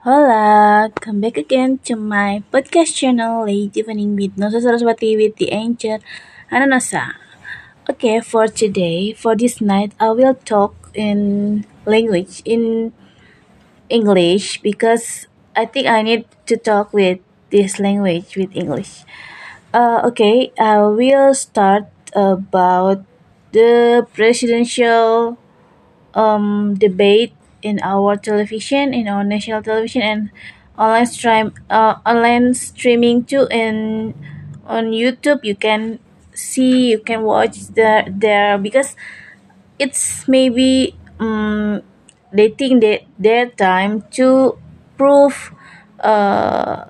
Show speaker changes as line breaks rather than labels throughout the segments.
Hola, come back again to my podcast channel Late Evening with Nosa Saraswati with the Angel Ananasa. Okay, for today, for this night, I will talk in language in English because I think I need to talk with this language with English. Uh, okay, I will start about the presidential um, debate in our television, in our national television, and online stream, uh, online streaming too. And on YouTube, you can see, you can watch the there because it's maybe um, they think that their time to prove uh,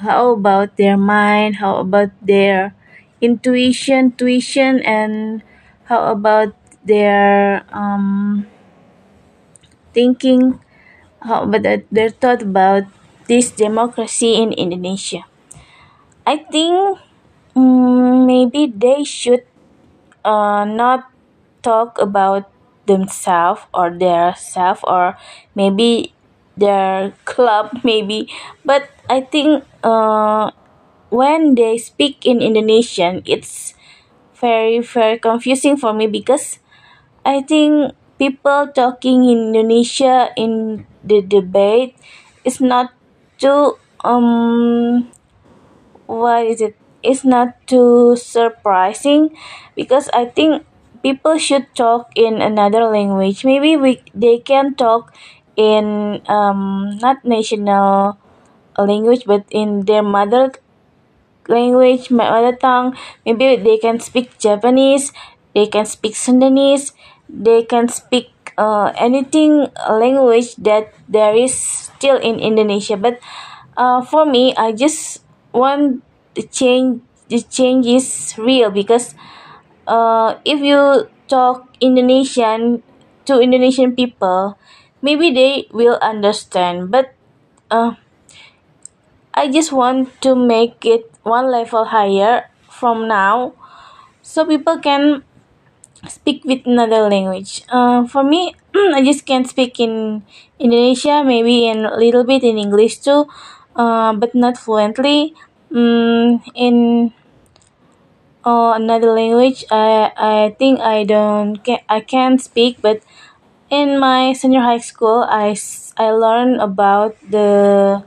how about their mind, how about their intuition, tuition, and how about their um, thinking how about that- their thought about this democracy in Indonesia. I think mm, maybe they should uh, not talk about themselves or their self or maybe their club maybe but i think uh, when they speak in indonesian it's very very confusing for me because i think people talking in indonesia in the debate is not too um what is it? It's not too surprising because i think people should talk in another language. Maybe we they can talk in um not national language but in their mother language mother tongue. Maybe they can speak javanese they can speak sundanese they can speak uh, anything language that there is still in indonesia. But uh, for me i just want the change the change is real because uh, if you talk indonesian to indonesian people maybe they will understand. But uh, I just want to make it one level higher from now so people can speak with another language. Uh, for me, I just can't speak in Indonesia, maybe in a little bit in English too, uh, but not fluently. Mm, in uh, another language, I I think I don't can I can speak, but in my senior high school, I I learned about the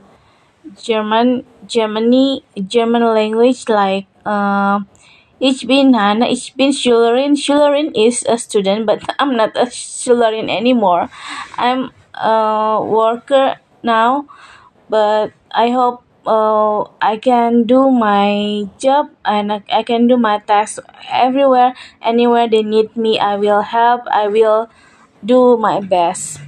German Germany German language like uh, ich bin Hannah, ich bin Schülerin. Schülerin is a student, but I'm not a Schülerin anymore. I'm a worker now, but I hope uh, I can do my job and I, can do my tasks everywhere, anywhere they need me. I will help. I will do my best.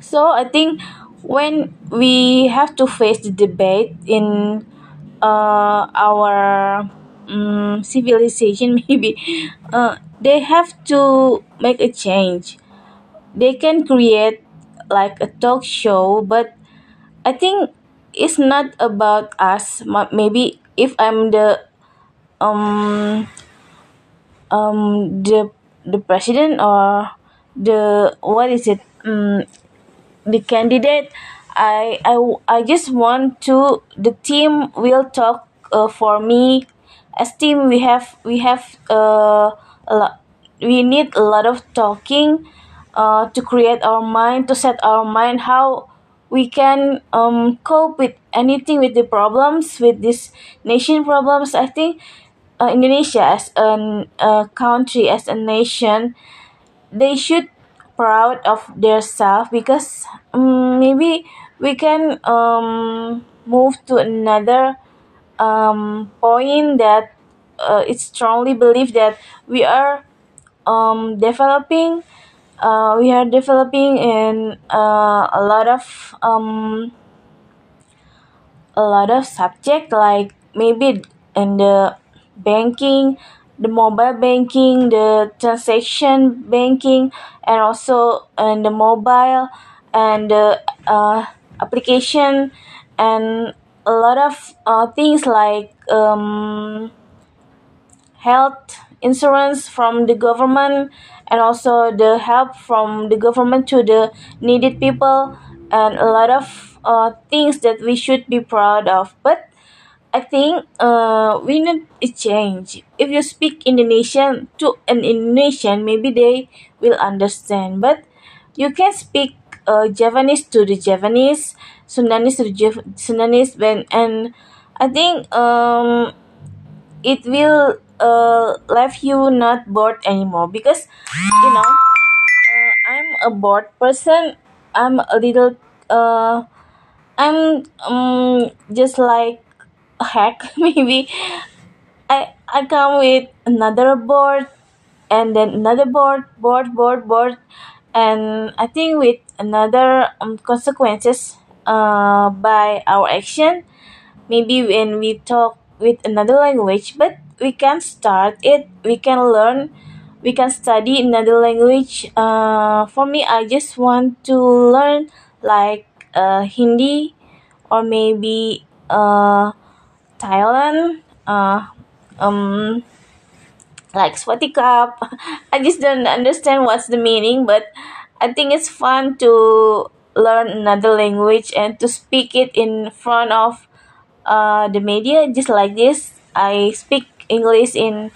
So I think when we have to face the debate in uh, our um, civilization, maybe uh, they have to make a change. They can create like a talk show, but I think it's not about us. Ma- Maybe if I'm the um um the the president or the what is it um the candidate I, I i just want to the team will talk uh, for me as team we have we have uh, a lot we need a lot of talking uh, to create our mind to set our mind how we can um, cope with anything with the problems with this nation problems. I think uh, indonesia as a country as a nation they should proud of their self because um, maybe we can um, move to another um, point that uh, it's strongly believed that we are um, developing uh, we are developing in uh, a lot of um, a lot of subject like maybe in the banking the mobile banking the transaction banking and also in the mobile and the uh, application and a lot of uh, things like um, health insurance from the government and also the help from the government to the needed people and a lot of uh, things that we should be proud of but I think uh, we need a change. If you speak Indonesian to an Indonesian, maybe they will understand. But you can speak uh, Javanese to the Javanese, Sundanese to the Jav- Sundanese, when and I think um, it will uh, leave you not bored anymore because you know uh, I'm a bored person. I'm a little uh, I'm um, just like a hack maybe. I I come with another board and then another board, board, board, board, and I think with another um, consequences uh, by our action. Maybe when we talk with another language, but we can start it. We can learn. We can study another language. Uh, for me, I just want to learn like uh, Hindi or maybe uh, Thailand. Uh, um, like sweaty cup. I just don't understand what's the meaning, but I think it's fun to learn another language and to speak it in front of uh, the media, just like this. I speak English in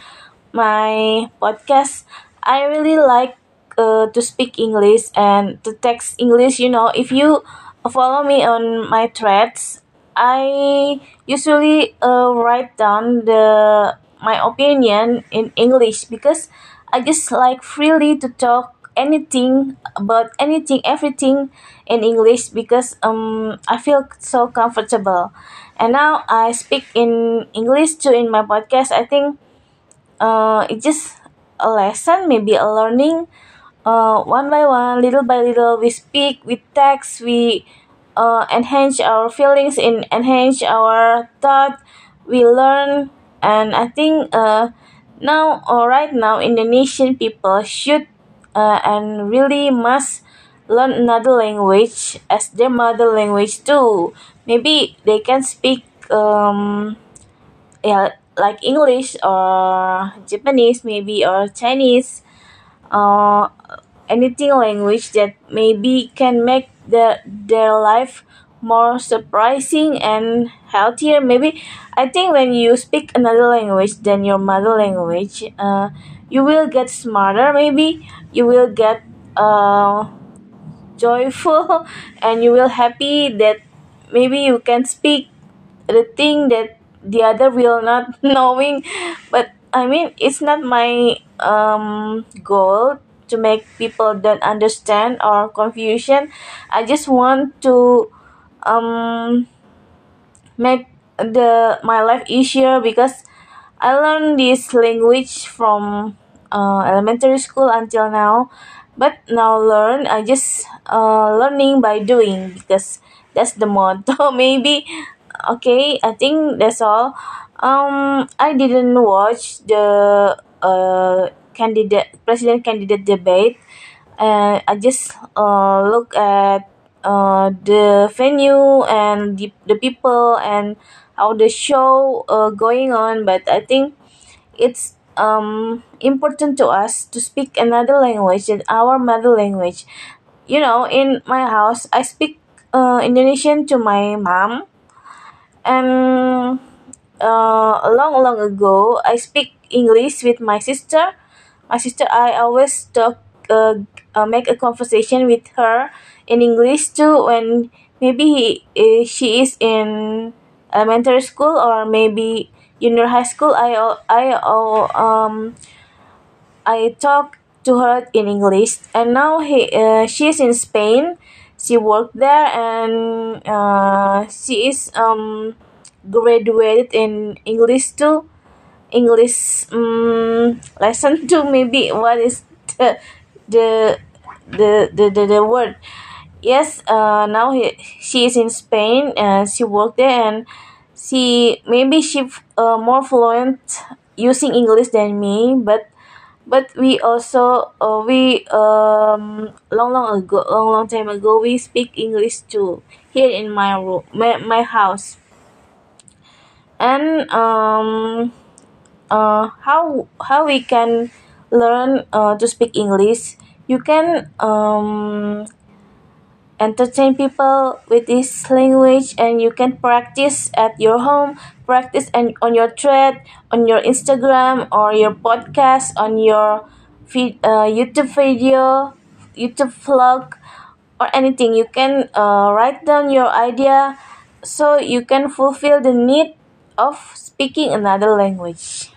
my podcast. I really like uh, to speak English and to text English. You know, if you follow me on my threads, I usually uh, write down the my opinion in English because I just like freely to talk anything about anything everything in English because um I feel so comfortable. And now I speak in English too in my podcast. I think uh it's just a lesson, maybe a learning. Uh, one by one, little by little, we speak, we text, we uh, enhance our feelings, in enhance our thought. We learn, and I think uh, now or right now, Indonesian people should uh, and really must learn another language as their mother language too. Maybe they can speak um, yeah, like English or Japanese maybe or Chinese uh, anything language that maybe can make the, their life more surprising and healthier. Maybe i think when you speak another language than your mother language uh, you will get smarter. Maybe you will get uh, joyful and you will happy that maybe you can speak the thing that the other will not knowing. But i mean it's not my um goal to make people don't understand or confusion. I just want to um make the my life easier because i learned this language from uh, elementary school until now. But now learn i just uh, learning by doing because that's the motto. Maybe okay i think that's all. Um i didn't watch the uh candidate president candidate debate. And i just uh look at uh the venue and the, the people and how the show uh going on. But i think it's um important to us to speak another language than our mother language. You know in my house i speak uh, indonesian to my mom. And uh, long long ago i speak english with my sister. My sister i always talk uh, uh, make a conversation with her in english too when maybe he, uh, she is in elementary school or maybe junior high school i i um I talk to her in English, and now he uh, she's in Spain. She worked there, and uh, she is um graduated in English too. English um, lesson too. Maybe what is the the the the, the, the word? Yes. Uh, now he, she is in Spain, and she worked there, and she maybe she uh, more fluent using English than me, but but we also uh, we um long long ago long long time ago we speak english too here in my room my, my house and um uh how how we can learn uh, to speak english. You can um entertain people with this language and you can practice at your home practice and on your thread on your instagram or your podcast on your feed, uh, youtube video youtube vlog or anything. You can uh, write down your idea so you can fulfill the need of speaking another language